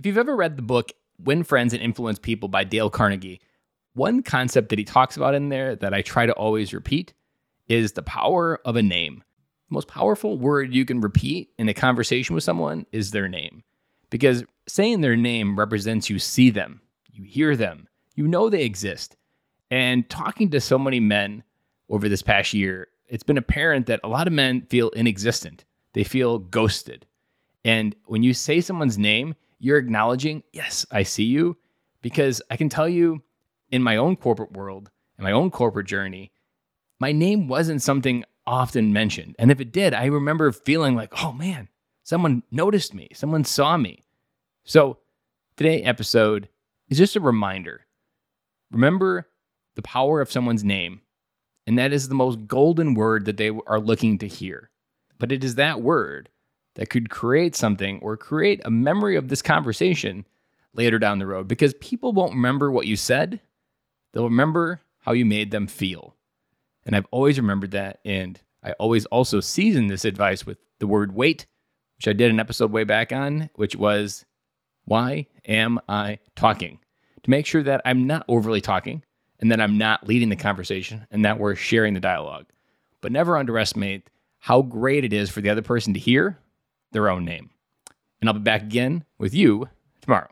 If you've ever read the book Win Friends and Influence People by Dale Carnegie, one concept that he talks about in there that I try to always repeat is the power of a name. The most powerful word you can repeat in a conversation with someone is their name. Because saying their name represents you see them, you hear them, you know they exist. And talking to so many men over this past year, it's been apparent that a lot of men feel inexistent. They feel ghosted. And when you say someone's name, you're acknowledging, yes, I see you. Because I can tell you in my own corporate world, in my own corporate journey, my name wasn't something often mentioned. And if it did, I remember feeling like, oh man, someone noticed me, someone saw me. So today episode is just a reminder. Remember the power of someone's name, and that is the most golden word that they are looking to hear. But it is that word that could create something or create a memory of this conversation later down the road because people won't remember what you said, they'll remember how you made them feel. And I've always remembered that. And I always also season this advice with the word wait, which I did an episode way back on, which was why am I talking? To make sure that I'm not overly talking and that I'm not leading the conversation and that we're sharing the dialogue. But never underestimate how great it is for the other person to hear their own name. And I'll be back again with you tomorrow.